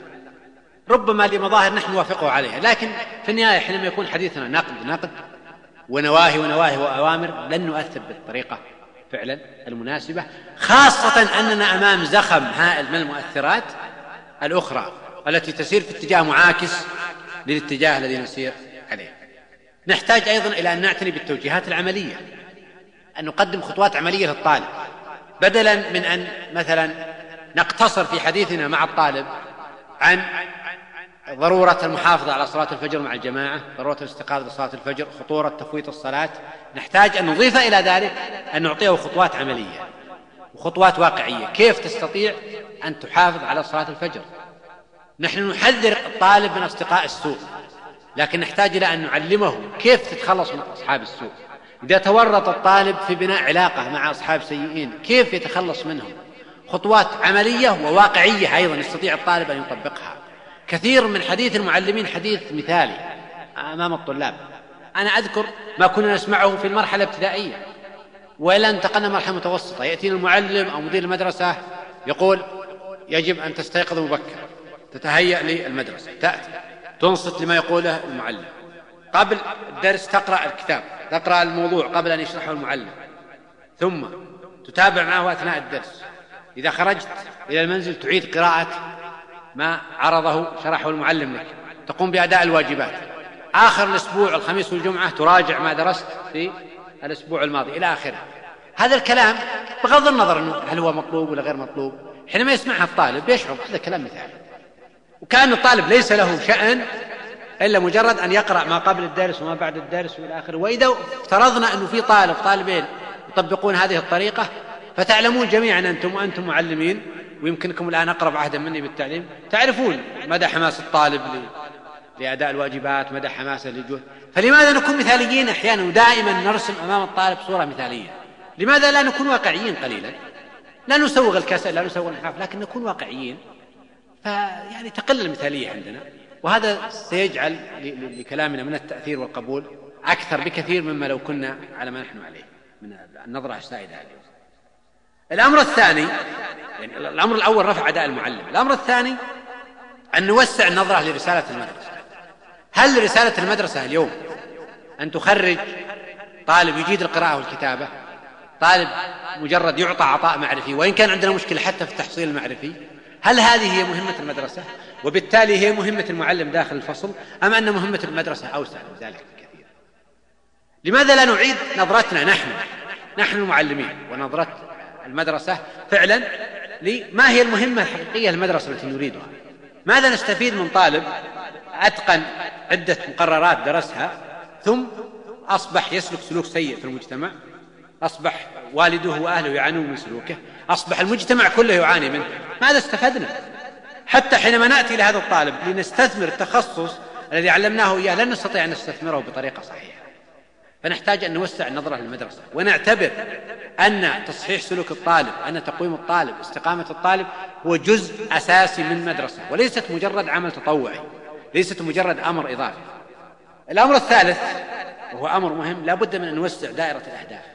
Speaker 3: ربما لمظاهر نحن نوافقه عليها. لكن في النهاية حينما يكون حديثنا نقد نقد ونواهي ونواهي وأوامر لن نؤثر بالطريقة فعلا المناسبة. خاصة أننا أمام زخم هائل من المؤثرات الأخرى. التي تسير في اتجاه معاكس للاتجاه الذي نسير عليه. نحتاج أيضا إلى أن نعتني بالتوجيهات العملية أن نقدم خطوات عملية للطالب. بدلا من أن مثلا نقتصر في حديثنا مع الطالب عن ضرورة المحافظة على صلاة الفجر مع الجماعة ضرورة الاستيقاظ لصلاة الفجر خطورة تفويت الصلاة. نحتاج أن نضيف إلى ذلك أن نعطيه خطوات عملية وخطوات واقعية. كيف تستطيع أن تحافظ على صلاة الفجر؟ نحن نحذر الطالب من أصدقاء السوء لكن نحتاج إلى أن نعلمه كيف تتخلص من أصحاب السوء. إذا تورط الطالب في بناء علاقة مع أصحاب سيئين كيف يتخلص منهم؟ خطوات عملية وواقعية أيضا يستطيع الطالب أن يطبقها. كثير من حديث المعلمين حديث مثالي أمام الطلاب. أنا أذكر ما كنا نسمعه في المرحلة الابتدائية. والا انتقلنا مرحلة متوسطة يأتينا المعلم أو مدير المدرسة يقول يجب أن تستيقظ مبكرا. تتهيأ للمدرسة. تأتي. تنصت لما يقوله المعلم. قبل الدرس تقرأ الكتاب تقرأ الموضوع قبل أن يشرحه المعلم. ثم تتابع معه أثناء الدرس. إذا خرجت إلى المنزل تعيد قراءة ما عرضه شرحه المعلم لك. تقوم بأداء الواجبات. آخر الأسبوع الخميس والجمعة تراجع ما درست في الأسبوع الماضي إلى آخره. هذا الكلام بغض النظر أنه هل هو مطلوب ولا غير مطلوب. حينما يسمعها الطالب يشعر هذا كلام مثالي وكان الطالب ليس له شأن إلا مجرد أن يقرأ ما قبل الدرس وما بعد الدرس وإلى آخره. وإذا افترضنا أنه في طالب طالبين يطبقون هذه الطريقة فتعلمون جميعا أنتم وأنتم معلمين ويمكنكم الآن أقرب عهدا مني بالتعليم. تعرفون مدى حماس الطالب لأداء الواجبات مدى حماسه للجهد فلماذا نكون مثاليين أحيانا؟ ودائما نرسم أمام الطالب صورة مثالية. لماذا لا نكون واقعيين قليلا؟ لا نسوغ الكسل لا نسوغ الإنحراف لكن نكون واقعيين. فيعني تقل المثالية عندنا. وهذا سيجعل لكلامنا من التأثير والقبول أكثر بكثير مما لو كنا على ما نحن عليه. من النظرة السائدة اليوم الأمر الثاني يعني الأمر الأول رفع أداء المعلم. الأمر الثاني أن نوسع النظرة لرسالة المدرسة. هل رسالة المدرسة اليوم أن تخرج طالب يجيد القراءة والكتابة طالب مجرد يعطى عطاء معرفي وإن كان عندنا مشكلة حتى في التحصيل المعرفي هل هذه هي مهمة المدرسة؟ وبالتالي هي مهمة المعلم داخل الفصل أم أن مهمة المدرسة أوسع من ذلك بكثير؟ لماذا لا نعيد نظرتنا نحن؟ نحن المعلمين ونظرة المدرسة فعلا لما هي المهمة الحقيقية للمدرسة التي نريدها. ماذا نستفيد من طالب أتقن عدة مقررات درسها ثم أصبح يسلك سلوك سيء في المجتمع؟ أصبح والده وأهله يعانون من سلوكه أصبح المجتمع كله يعاني منه. ماذا استفدنا؟ حتى حينما نأتي لهذا الطالب لنستثمر التخصص الذي علمناه إياه لن نستطيع أن نستثمره بطريقة صحيحة. فنحتاج أن نوسع النظرة للمدرسة ونعتبر أن تصحيح سلوك الطالب أن تقويم الطالب استقامة الطالب هو جزء أساسي من المدرسة وليست مجرد عمل تطوعي ليست مجرد أمر إضافي. الأمر الثالث وهو أمر مهم لا بد من أن نوسع دائرة الأهداف.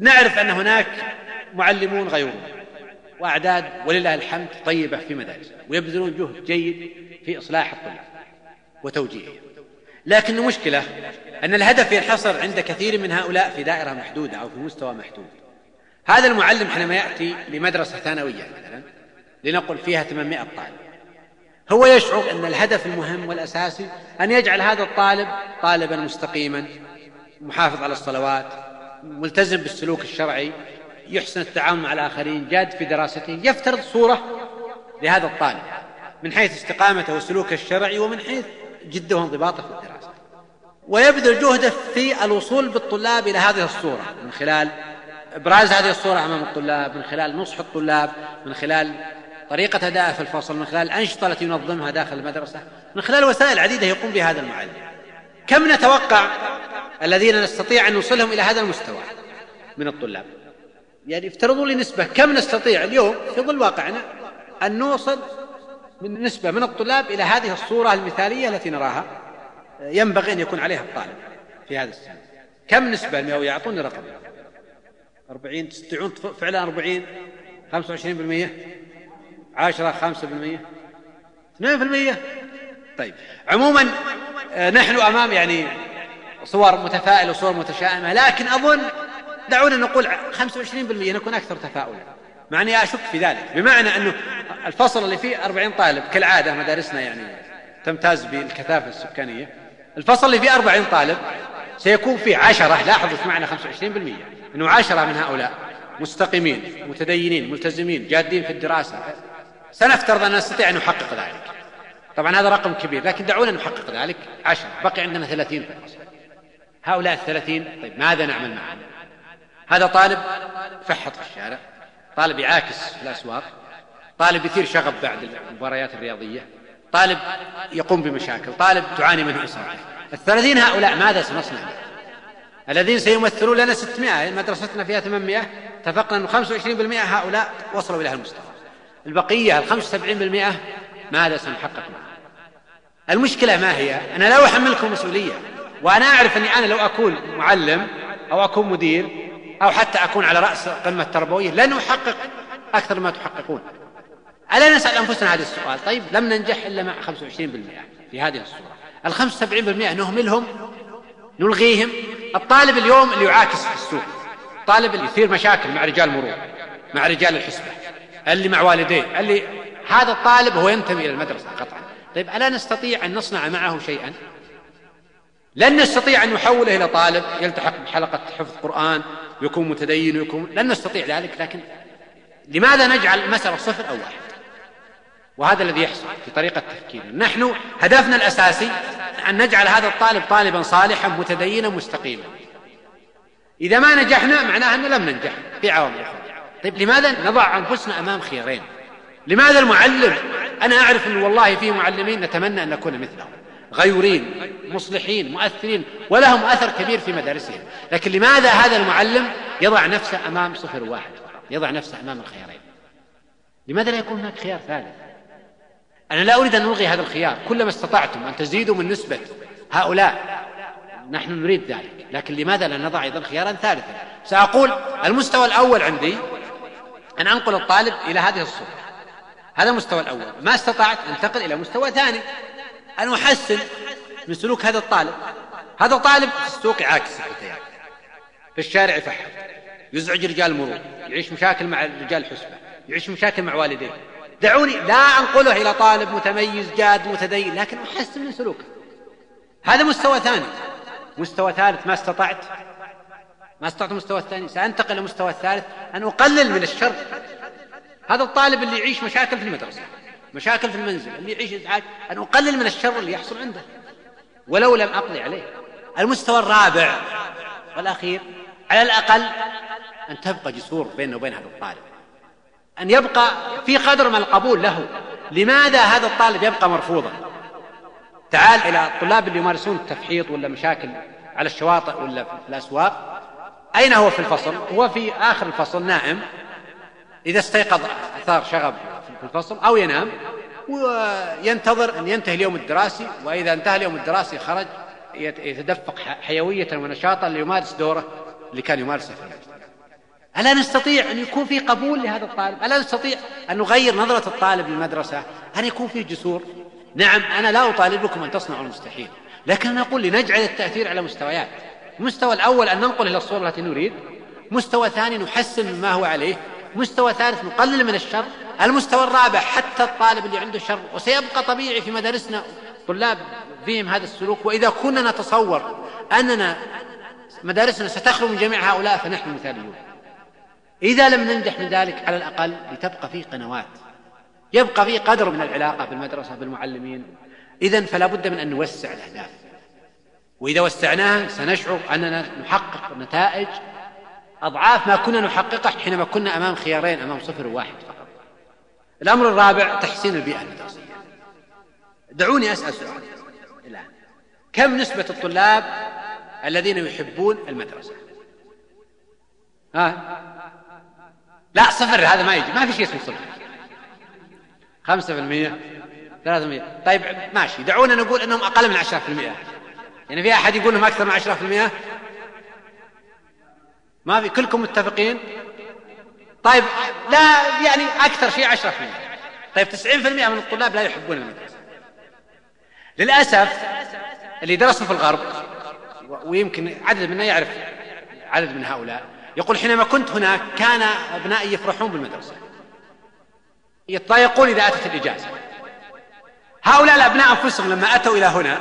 Speaker 3: نعرف أن هناك معلمون غيرون وأعداد ولله الحمد طيبة في مدارسنا ويبذلون جهد جيد في إصلاح الطلاب وتوجيههم. لكن المشكلة أن الهدف ينحصر عند كثير من هؤلاء في دائرة محدودة أو في مستوى محدود. هذا المعلم حينما يأتي لمدرسة ثانوية مثلا لنقل فيها 800 طالب هو يشعر أن الهدف المهم والأساسي أن يجعل هذا الطالب طالبا مستقيما محافظ على الصلوات ملتزم بالسلوك الشرعي يحسن التعامل مع الآخرين جاد في دراسته يفترض صورة لهذا الطالب من حيث استقامته وسلوكه الشرعي ومن حيث جده وانضباطه في الدراسة. ويبذل جهده في الوصول بالطلاب إلى هذه الصورة من خلال إبراز هذه الصورة أمام الطلاب من خلال نصح الطلاب من خلال طريقة أدائه في الفصل من خلال الأنشطة التي ينظمها داخل المدرسة من خلال وسائل عديدة يقوم بها هذا المعلم. كم نتوقع الذين نستطيع أن نوصلهم إلى هذا المستوى من الطلاب. يعني افترضوا لي نسبة. كم نستطيع اليوم في ظل واقعنا أن نوصل من نسبة من الطلاب إلى هذه الصورة المثالية التي نراها؟ ينبغي أن يكون عليها الطالب في هذا السن. كم نسبة المئوية يعطوني رقم؟ أربعين تستطيعون فعلا أربعين خمسة وعشرين بالمئة عشرة خمسة بالمئة اثنين بالمئة. طيب عموما آه، نحن أمام يعني صور متفائلة وصور متشائمة لكن أظن دعونا نقول 25% نكون أكثر تفاؤلا. مع أني أشك في ذلك بمعنى أنه الفصل اللي فيه 40 طالب كالعادة مدارسنا يعني تمتاز بالكثافة السكانية الفصل اللي فيه 40 طالب سيكون فيه عشرة لاحظوا إيش معنى 25% أنه عشرة من هؤلاء مستقيمين متدينين ملتزمين جادين في الدراسة. سنفترض أن نستطيع أن نحقق ذلك. طبعا هذا رقم كبير لكن دعونا نحقق ذلك عشرة بقي عندنا ثلاثين الفصل. هؤلاء الثلاثين طيب ماذا نعمل معهم؟ هذا طالب فحط في الشارع طالب يعاكس في الأسواق طالب يثير شغب بعد المباريات الرياضية طالب يقوم بمشاكل طالب تعاني منه أسرته الثلاثين هؤلاء ماذا سنصنع؟ الذين سيمثلون لنا 600 مدرستنا فيها 800 اتفقنا أنه 25% هؤلاء وصلوا إلى المستوى البقية ال 75% ماذا سنحقق معها المشكلة ما هي؟ أنا لا أحملكم مسؤولية. وأنا أعرف أني أنا لو أكون معلم أو أكون مدير أو حتى أكون على رأس قمة تربوية لن أحقق أكثر ما تحققون. ألا نسأل أنفسنا هذا السؤال. طيب لم ننجح إلا مع 25% في هذه الصورة. ال 75% نهملهم نلغيهم. الطالب اليوم اللي يعاكس السوق الطالب اللي يثير مشاكل مع رجال مرور مع رجال الحسبة اللي مع والديه اللي هذا الطالب هو ينتمي إلى المدرسة قطعا. طيب ألا نستطيع أن نصنع معه شيئا؟ لن نستطيع أن نحوله إلى طالب يلتحق بحلقة حفظ قرآن ويكون متدين ويكون لن نستطيع ذلك لكن لماذا نجعل المسألة صفر أو واحد؟ وهذا الذي يحصل في طريقة تفكيرنا. نحن هدفنا الأساسي أن نجعل هذا الطالب طالبا صالحا متدينا مستقيما. إذا ما نجحنا معناه أنه لم ننجح. في عوامل أخرى. طيب لماذا نضع أنفسنا أمام خيارين؟ لماذا المعلم؟ أنا أعرف أنه والله فيه معلمين نتمنى أن نكون مثلهم. غيورين مصلحين مؤثرين ولهم أثر كبير في مدارسهم. لكن لماذا هذا المعلم يضع نفسه أمام صفر واحد يضع نفسه أمام الخيارين. لماذا لا يكون هناك خيار ثالث؟ أنا لا أريد أن ألغي هذا الخيار. كلما استطعتم أن تزيدوا من نسبة هؤلاء نحن نريد ذلك. لكن لماذا لا نضع أيضا خيارا ثالثا؟ سأقول المستوى الأول عندي أن أنقل الطالب إلى هذه الصورة. هذا المستوى الأول. ما استطعت أنتقل إلى مستوى ثاني. أن أحسن من سلوك هذا الطالب. هذا الطالب في السوق يعاكس الفتيات في الشارع يفحر يزعج رجال المرور يعيش مشاكل مع رجال الحسبة يعيش مشاكل مع والديه. دعوني لا أنقله إلى طالب متميز جاد متدين لكن أحسن من سلوكه. هذا مستوى ثاني. مستوى ثالث ما استطعت. ما استطعت المستوى الثاني. سأنتقل للمستوى الثالث. أن أقلل من الشر. هذا الطالب اللي يعيش مشاكل في المدرسة. مشاكل في المنزل اللي يعيش إزعاج أن أقلل من الشر اللي يحصل عنده. ولو لم أقضي عليه. المستوى الرابع والأخير على الأقل أن تبقى جسور بيننا وبين هذا الطالب. أن يبقى في قدر من القبول له. لماذا هذا الطالب يبقى مرفوضا؟ تعال إلى الطلاب اللي يمارسون التفحيط ولا مشاكل على الشواطئ ولا في الأسواق. أين هو في الفصل؟ هو في آخر الفصل نائم. إذا استيقظ أثار شغب في الفصل أو ينام وينتظر أن ينتهي اليوم الدراسي وإذا انتهى اليوم الدراسي خرج يتدفق حيوية ونشاطا ليمارس دوره اللي كان يمارسه في المجتمع ألا نستطيع أن يكون في قبول لهذا الطالب؟ ألا نستطيع أن نغير نظرة الطالب للمدرسة؟ أن يكون فيه جسور؟ نعم أنا لا أطالبكم أن تصنعوا المستحيل لكن نقول لنجعل التأثير على مستويات. المستوى الأول أن ننقل إلى الصورة التي نريد مستوى ثاني نحسن مما هو عليه مستوى ثالث نقلل من الشر المستوى الرابع حتى الطالب اللي عنده شر وسيبقى طبيعي في مدارسنا طلاب فيهم هذا السلوك وإذا كنا نتصور أننا مدارسنا ستخلو من جميع هؤلاء فنحن مثاليون. إذا لم ننجح من ذلك على الأقل لتبقى فيه قنوات. يبقى فيه قدر من العلاقة بالمدرسة بالمعلمين. إذا فلا بد من أن نوسع الأهداف. وإذا وسعناها سنشعر أننا نحقق نتائج أضعاف ما كنا نحققه حينما كنا أمام خيارين أمام صفر وواحد فقط. الأمر الرابع تحسين البيئة. المدرسية دعوني أسأل سؤال. الآن كم نسبة الطلاب الذين يحبون المدرسة؟ ها؟ لا صفر هذا ما يجي. ما في شيء اسمه صفر. خمسة في المية ثلاثة المية. طيب ماشي. دعونا نقول أنهم أقل من عشرة في المئة يعني في أحد يقول أنهم أكثر من عشرة في المئة ما في. كلكم متفقين؟ طيب لا يعني أكثر شيء عشرة في المئة طيب تسعين في المئة من الطلاب لا يحبون المدرسة. للأسف اللي درسوا في الغرب ويمكن عدد منا يعرف عدد من هؤلاء يقول حينما كنت هناك كان أبنائي يفرحون بالمدرسة. يتضايقون إذا أتت الإجازة. هؤلاء الأبناء أنفسهم لما أتوا إلى هنا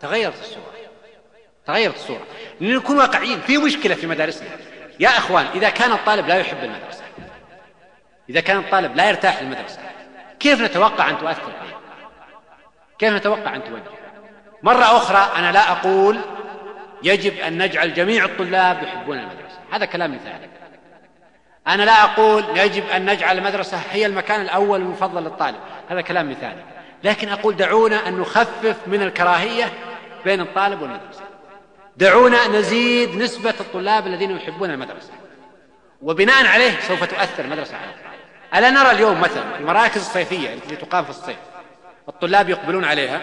Speaker 3: تغيرت الصورة. تغيرت الصورة. لنكون واقعيين في مشكلة في مدارسنا. يا أخوان إذا كان الطالب لا يحب المدرسة إذا كان الطالب لا يرتاح للمدرسة كيف نتوقع أن تؤثر؟ عليه كيف نتوقع أن توجه؟ مرة أخرى أنا لا أقول يجب أن نجعل جميع الطلاب يحبون المدرسة هذا كلام مثالي. أنا لا أقول يجب أن نجعل المدرسة هي المكان الأول المفضل للطالب هذا كلام مثالي. لكن أقول دعونا أن نخفف من الكراهية بين الطالب والمدرسة. دعونا نزيد نسبة الطلاب الذين يحبون المدرسة. وبناء عليه سوف تؤثر المدرسة على ألا نرى اليوم مثلا المراكز الصيفية التي تقام في الصيف الطلاب يقبلون عليها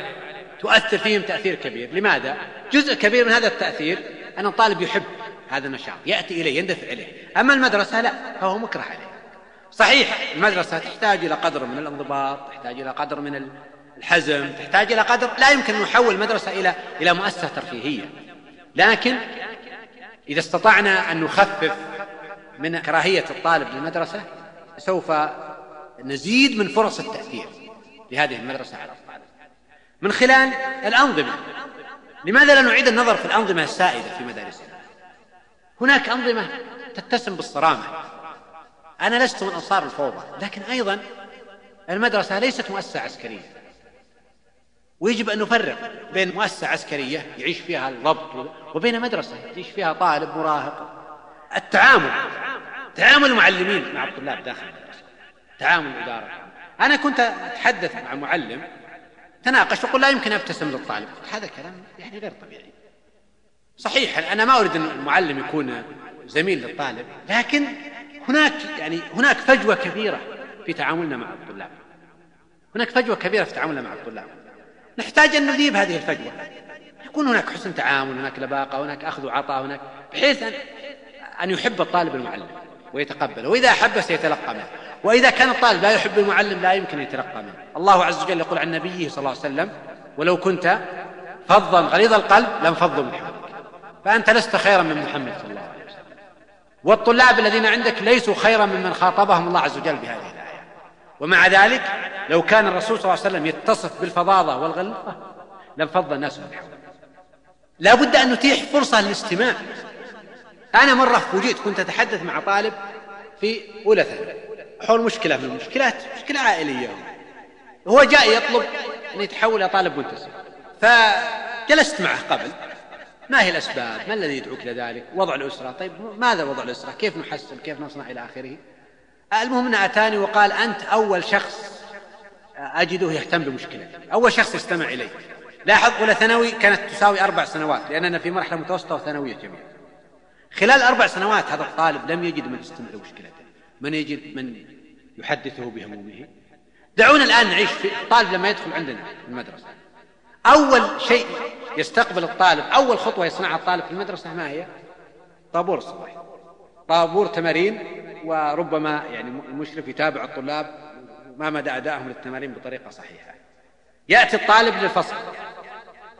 Speaker 3: تؤثر فيهم تأثير كبير. لماذا؟ جزء كبير من هذا التأثير أن الطالب يحب هذا النشاط يأتي إليه يندفع إليه. أما المدرسة لا فهو مكره عليه. صحيح المدرسة تحتاج إلى قدر من الانضباط تحتاج إلى قدر من الحزم تحتاج إلى قدر لا يمكن أن نحول المدرسة إلى إلى مؤسسة ترفيهية. لكن إذا استطعنا أن نخفف من كراهية الطالب للمدرسة سوف نزيد من فرص التأثير لهذه المدرسة على الطالب. من خلال الأنظمة. لماذا لا نعيد النظر في الأنظمة السائدة في مدارسنا؟ هناك أنظمة تتسم بالصرامة. أنا لست من أنصار الفوضى لكن أيضا المدرسة ليست مؤسسة عسكرية. ويجب أن نفرق بين مؤسسة عسكرية يعيش فيها الضبط وبين مدرسة يعيش فيها طالب مراهق. التعامل تعامل المعلمين مع الطلاب داخل المدرسة تعامل الإدارة. أنا كنت أتحدث مع معلم تناقش وقل لا يمكن أبتسم للطالب. هذا كلام يعني غير طبيعي. صحيح أنا ما أريد أن المعلم يكون زميل للطالب لكن هناك يعني هناك فجوة كبيرة في تعاملنا مع الطلاب. هناك فجوة كبيرة في تعاملنا مع الطلاب. نحتاج أن نذيب هذه الفجوة. يكون هناك حسن تعامل هناك لباقة هناك أخذ وعطاء هناك بحيث ان أن يحب الطالب المعلم ويتقبله. وإذا أحبه سيتلقى منه. وإذا كان الطالب لا يحب المعلم لا يمكن أن يتلقى منه. الله عز وجل يقول عن نبيه صلى الله عليه وسلم ولو كنت فظا غليظ القلب لانفضوا من حولك. فأنت لست خيرا من محمد صلى الله عليه وسلم. والطلاب الذين عندك ليسوا خيرا ممن خاطبهم الله عز وجل بهذه ومع ذلك لو كان الرسول صلى الله عليه وسلم يتصف بالفظاظة والغلظة لانفض الناس من حوله لا بد أن نتيح فرصة للاستماع أنا مرة فوجئت كنت أتحدث مع طالب في أولى ثانوي حول مشكلة من المشكلات مشكلة عائلية هو جاء يطلب أن يتحول إلى طالب منتسب فجلست معه قبل ما هي الأسباب؟ ما الذي يدعوك إلى ذلك؟ وضع الأسرة، طيب ماذا وضع الأسرة؟ كيف نحسن؟ كيف نصنع إلى آخره؟ المهم انه أتاني وقال أنت أول شخص أجده يهتم بمشكلتي، أول شخص يستمع إلي. لاحظ اولى ثانوي كانت تساوي أربع سنوات لأننا في مرحلة متوسطة وثانوية جميعا. خلال أربع سنوات هذا الطالب لم يجد من يستمع لمشكلته، من يجد من يحدثه بهمومه. دعونا الآن نعيش في الطالب لما يدخل عندنا المدرسة. أول شيء يستقبل الطالب أول خطوة يصنعها الطالب في المدرسة ما هي طابور الصباح طابور تمارين وربما يعني المشرف يتابع الطلاب ما مدى أدائهم للتمارين بطريقة صحيحة. يأتي الطالب للفصل.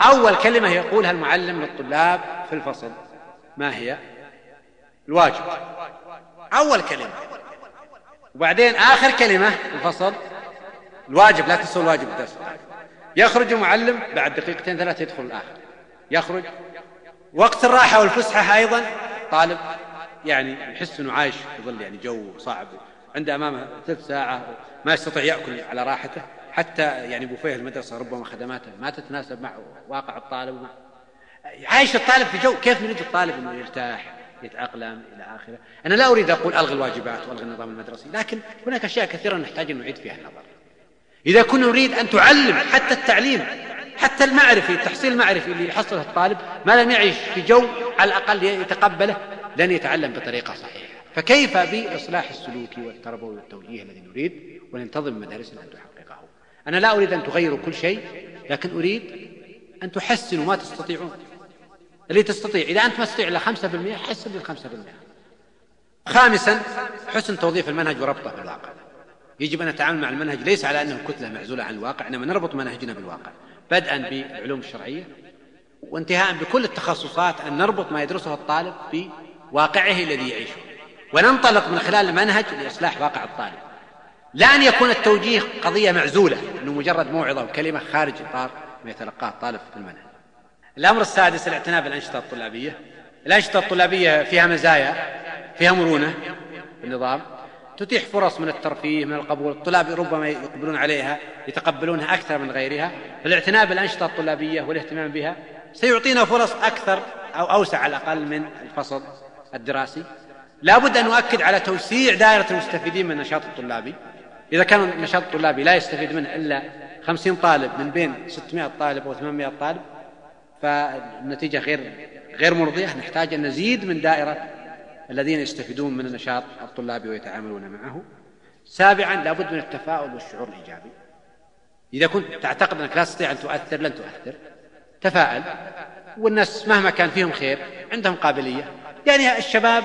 Speaker 3: أول كلمة يقولها المعلم للطلاب في الفصل ما هي؟ الواجب. أول كلمة. وبعدين آخر كلمة في الفصل الواجب لا تنسوا الواجب الدرس يخرج المعلم بعد دقيقتين ثلاث يدخل الآخر. يخرج. وقت الراحة والفسحة أيضا طالب يعني يحس أنه عايش في ظل يعني جو صعب. عنده أمامه ثلث ساعة ما يستطيع يأكل على راحته. حتى يعني بوفيه المدرسة ربما خدماته ما تتناسب مع واقع الطالب ومع عايش الطالب في جو. كيف نريد الطالب أنه يرتاح يتأقلم إلى آخره؟ أنا لا أريد أقول ألغي الواجبات وألغي النظام المدرسي لكن هناك أشياء كثيرة نحتاج أن نعيد فيها النظر. إذا كنا نريد أن تعلم حتى التعليم حتى المعرفي التحصيل المعرفي اللي يحصله الطالب ما لم يعيش في جو على الأقل يتقبله لن يتعلم بطريقة صحيحة. فكيف بإصلاح السلوكي والتربوي والتوجيه الذي نريد وننتظم مدارسنا أن تحققه؟ أنا لا أريد أن تغيروا كل شيء لكن أريد أن تحسنوا ما تستطيعون. اللي تستطيع إذا أنت ما تستطيع إلا خمسة بالمئة حسن بالخمسة بالمئة. خامسا حسن توظيف المنهج وربطه بالواقع. يجب أن نتعامل مع المنهج ليس على أنه كتلة معزولة عن الواقع إنما نربط منهجنا بالواقع. بدءا بالعلوم الشرعية وانتهاء بكل التخصصات أن نربط ما يدرسه الطالب بواقعه الذي يعيشه. وننطلق من خلال المنهج لإصلاح واقع الطالب. لا أن يكون التوجيه قضية معزولة أنه مجرد موعظة وكلمة خارج إطار ما يتلقاه الطالب في المنهج. الأمر السادس الاعتناء بالأنشطة الطلابية. الأنشطة الطلابية فيها مزايا فيها مرونة في النظام. تتيح فرص من الترفيه من القبول. الطلاب ربما يقبلون عليها يتقبلونها أكثر من غيرها. فالاعتناء بالأنشطة الطلابية والاهتمام بها سيعطينا فرص أكثر أو أوسع على الأقل من الفصل. الدراسي. لا بد أن نؤكد على توسيع دائرة المستفيدين من النشاط الطلابي إذا كان النشاط الطلابي لا يستفيد منه إلا خمسين طالب من بين ستمائة طالب أو ثمانمائة طالب فالنتيجة غير غير مرضية. نحتاج أن نزيد من دائرة الذين يستفيدون من النشاط الطلابي ويتعاملون معه. سابعا لابد من التفاؤل والشعور الإيجابي. إذا كنت تعتقد أنك لا تستطيع أن تؤثر لن تؤثر. تفاءل. والناس مهما كان فيهم خير عندهم قابلية. يعني الشباب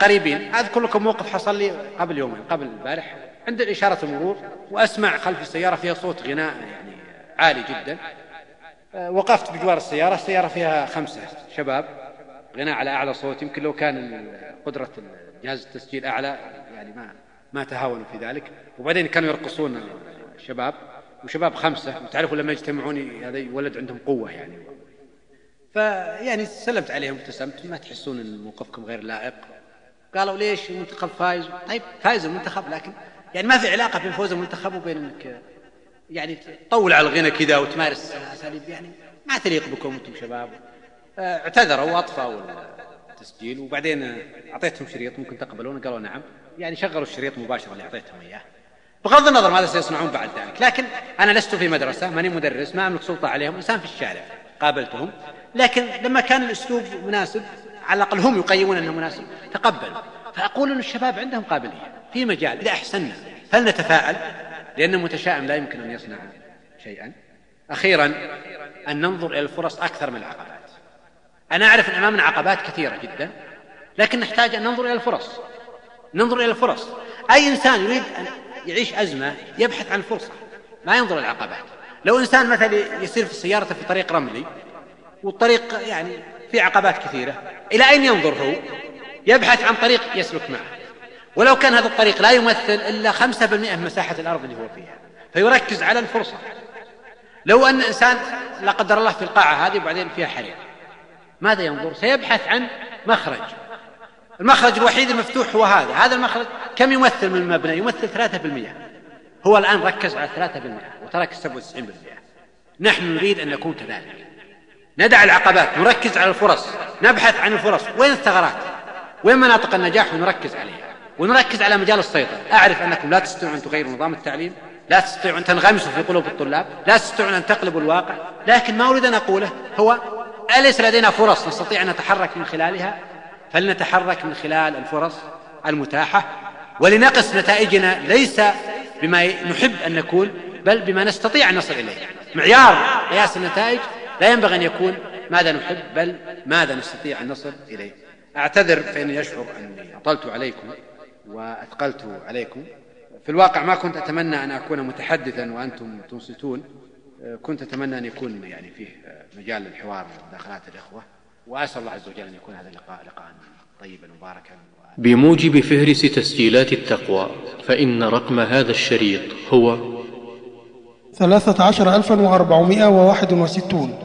Speaker 3: قريبين. أذكر لكم موقف حصل لي قبل يومين قبل البارح. عند إشارة المرور وأسمع خلف السيارة فيها صوت غناء يعني عالي جدا. وقفت بجوار السيارة السيارة فيها خمسة شباب غناء على أعلى صوت. يمكن لو كان قدرة جهاز التسجيل أعلى يعني ما ما تهاونوا في ذلك. وبعدين كانوا يرقصون الشباب وشباب خمسة. تعرفوا لما يجتمعون هذا يولد عندهم قوة يعني. فيعني سلمت عليهم ابتسمت. ما تحسون إن موقفكم غير لائق. قالوا ليش المنتخب فايز؟ طيب فايز المنتخب لكن يعني ما في علاقة بين فوز المنتخب وبين إنك يعني تطول على الغنى كذا وتمارس أساليب. يعني ما تليق بكم أنتم شباب. اعتذروا وأطفأوا التسجيل وبعدين أعطيتهم شريط ممكن تقبلون قالوا نعم. يعني شغلوا الشريط مباشرة اللي أعطيتهم إياه. بغض النظر ماذا سيصنعون بعد ذلك لكن أنا لست في مدرسة ماني مدرس ما أملك سلطة عليهم إنسان في الشارع. قابلتهم. لكن لما كان الأسلوب مناسب على الأقل هم يقيمون أنه مناسب تقبلوا فأقول أن الشباب عندهم قابلية في مجال إذا أحسنا فلنتفاءل لأن المتشائم لا يمكن أن يصنع شيئا. أخيرا أن ننظر إلى الفرص أكثر من العقبات. أنا أعرف أن أمامنا عقبات كثيرة جدا لكن نحتاج أن ننظر إلى الفرص. ننظر إلى الفرص. أي إنسان يريد أن يعيش أزمة يبحث عن فرصة ما ينظر إلى العقبات. لو إنسان مثلا يسير في سيارته في طريق رملي والطريق يعني في عقبات كثيرة. إلى أين ينظر هو؟ يبحث عن طريق يسلك معه. ولو كان هذا الطريق لا يمثل إلا خمسة بالمئة من مساحة الأرض اللي هو فيها. فيركز على الفرصة. لو أن إنسان لا قدر الله في القاعة هذه وبعدين فيها حريق ماذا ينظر؟ سيبحث عن مخرج. المخرج الوحيد المفتوح هو هذا. هذا المخرج كم يمثل من المبنى يمثل ثلاثة بالمئة. هو الآن ركز على ثلاثة بالمئة وترك السبعة وتسعين بالمئة. نحن نريد أن نكون كذلك. ندع العقبات نركز على الفرص نبحث عن الفرص. وين الثغرات؟ وين مناطق النجاح ونركز عليها؟ ونركز على مجال السيطرة. أعرف أنكم لا تستطيعون أن تغيروا نظام التعليم لا تستطيعون أن تنغمسوا في قلوب الطلاب لا تستطيعون أن تقلبوا الواقع لكن ما أريد أن أقوله هو أليس لدينا فرص نستطيع أن نتحرك من خلالها؟ فلنتحرك من خلال الفرص المتاحة ولنقص نتائجنا ليس بما نحب أن نكون بل بما نستطيع أن نصل إليه. معيار قياس النتائج لا ينبغي أن يكون ماذا نحب بل ماذا نستطيع أن نصل إليه. أعتذر فإني أشعر أني أطلت عليكم وأثقلت عليكم. في الواقع ما كنت أتمنى أن أكون متحدثا وأنتم تنصتون. كنت أتمنى أن يكون يعني فيه مجال للحوار مداخلات الإخوة. وأسأل الله عز وجل أن يكون هذا اللقاء لقاء طيبا مباركا.
Speaker 1: بموجب فهرس تسجيلات التقوى فإن رقم هذا الشريط هو
Speaker 2: ثلاثة عشر ألفا وأربعمائة وواحد وستون.